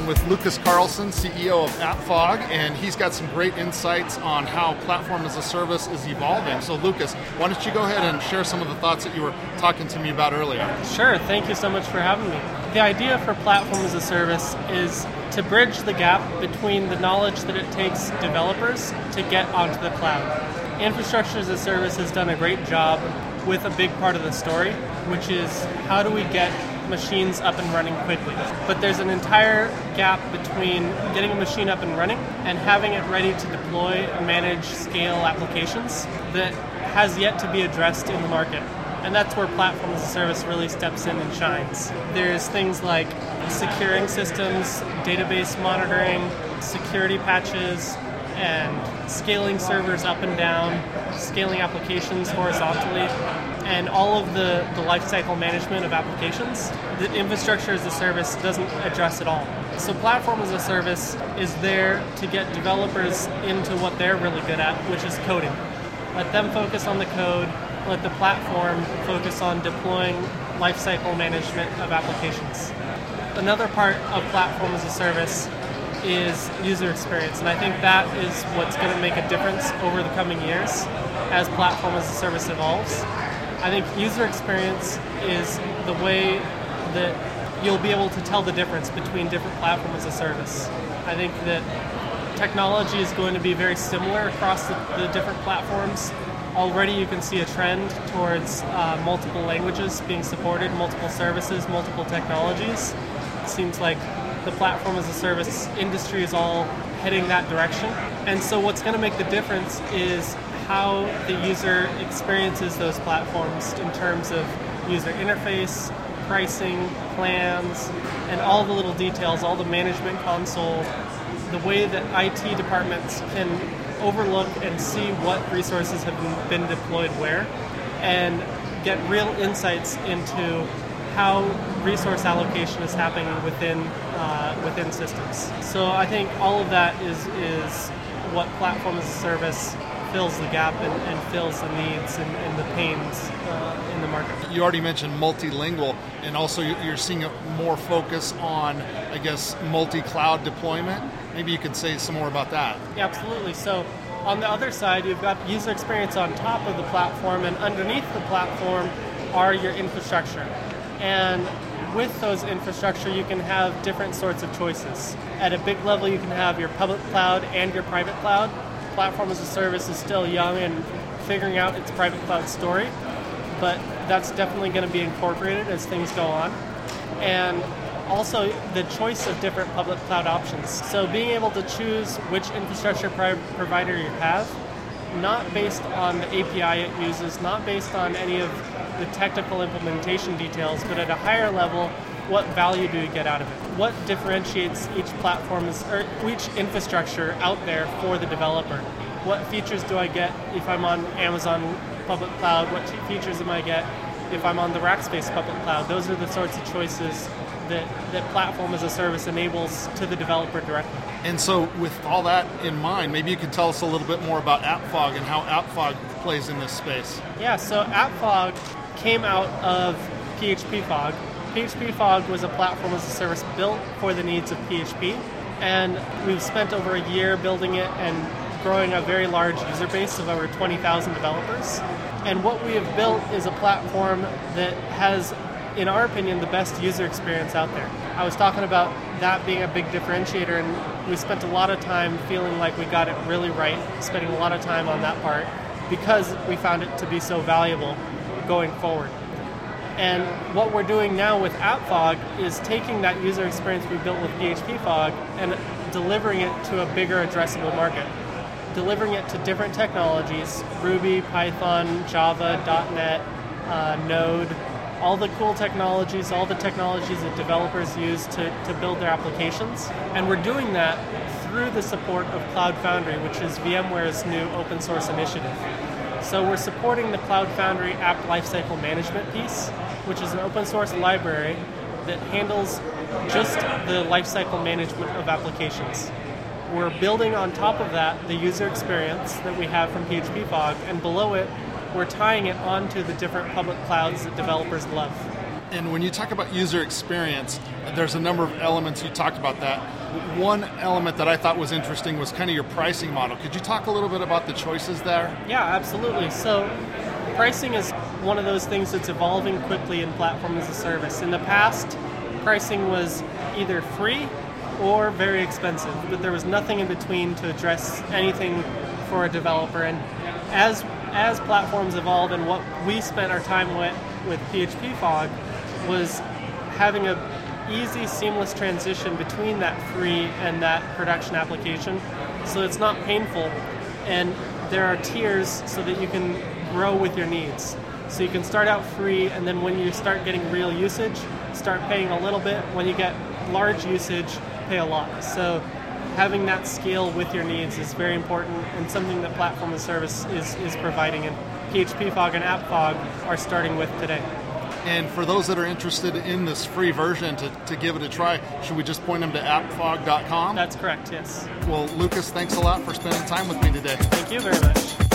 I'm with Lucas Carlson, CEO of AppFog, and he's got some great insights on how platform as a service is evolving. So, Lucas, why don't you go ahead and share some of the thoughts that you were talking to me about earlier? Sure, thank you so much for having me. The idea for platform as a service is to bridge the gap between the knowledge that it takes developers to get onto the cloud. Infrastructure as a service has done a great job with a big part of the story, which is how do we get machines up and running quickly. But there's an entire gap between getting a machine up and running and having it ready to deploy, manage, scale applications that has yet to be addressed in the market. And that's where platform as a service really steps in and shines. There's things like securing systems, database monitoring, security patches, and scaling servers up and down, scaling applications horizontally, and all of the, the lifecycle management of applications. The infrastructure as a service doesn't address it all. So, platform as a service is there to get developers into what they're really good at, which is coding. Let them focus on the code, let the platform focus on deploying lifecycle management of applications. Another part of platform as a service is user experience, and I think that is what's going to make a difference over the coming years as platform as a service evolves. I think user experience is the way that you'll be able to tell the difference between different platforms as a service. I think that technology is going to be very similar across the, the different platforms. Already, you can see a trend towards uh, multiple languages being supported, multiple services, multiple technologies. It seems like the platform as a service industry is all heading that direction. And so, what's going to make the difference is how the user experiences those platforms in terms of user interface, pricing, plans, and all the little details, all the management console, the way that IT departments can overlook and see what resources have been deployed where, and get real insights into how resource allocation is happening within uh, within systems. So I think all of that is is what platform as a service fills the gap and, and fills the needs and, and the pains uh, in the market. You already mentioned multilingual, and also you're seeing a more focus on, I guess, multi-cloud deployment. Maybe you could say some more about that. Yeah, absolutely. So on the other side, you've got user experience on top of the platform, and underneath the platform are your infrastructure. And with those infrastructure, you can have different sorts of choices. At a big level, you can have your public cloud and your private cloud platform as a service is still young and figuring out its private cloud story, but that's definitely going to be incorporated as things go on. And also the choice of different public cloud options. So being able to choose which infrastructure provider you have, not based on the API it uses, not based on any of the technical implementation details, but at a higher level, what value do you get out of it? What differentiates each platform or each infrastructure out there for the developer? What features do I get if I'm on Amazon public cloud? What features am I get if I'm on the Rackspace public cloud? Those are the sorts of choices that, that platform as a service enables to the developer directly. And so, with all that in mind, maybe you could tell us a little bit more about AppFog and how AppFog plays in this space. Yeah, so AppFog came out of PHP Fog, PHP Fog was a platform as a service built for the needs of PHP, and we've spent over a year building it and growing a very large user base of over 20,000 developers. And what we have built is a platform that has, in our opinion, the best user experience out there. I was talking about that being a big differentiator, and we spent a lot of time feeling like we got it really right, spending a lot of time on that part because we found it to be so valuable going forward. And what we're doing now with AppFog is taking that user experience we built with PHP Fog and delivering it to a bigger addressable market. Delivering it to different technologies Ruby, Python, Java, .NET, uh, Node, all the cool technologies, all the technologies that developers use to, to build their applications. And we're doing that through the support of Cloud Foundry, which is VMware's new open source initiative. So we're supporting the Cloud Foundry app lifecycle management piece, which is an open source library that handles just the lifecycle management of applications. We're building on top of that the user experience that we have from PHP Fog, and below it, we're tying it onto the different public clouds that developers love. And when you talk about user experience, there's a number of elements you talked about that. One element that I thought was interesting was kind of your pricing model. Could you talk a little bit about the choices there? Yeah, absolutely. So, pricing is one of those things that's evolving quickly in platform as a service. In the past, pricing was either free or very expensive, but there was nothing in between to address anything for a developer. And as as platforms evolve, and what we spent our time with with PHP Fog was having a easy, seamless transition between that free and that production application, so it's not painful. And there are tiers so that you can grow with your needs. So you can start out free, and then when you start getting real usage, start paying a little bit. When you get large usage, pay a lot. So having that scale with your needs is very important and something that Platform as Service is, is providing. And PHP Fog and App Fog are starting with today. And for those that are interested in this free version to, to give it a try, should we just point them to appfog.com? That's correct, yes. Well, Lucas, thanks a lot for spending time with me today. Thank you very much.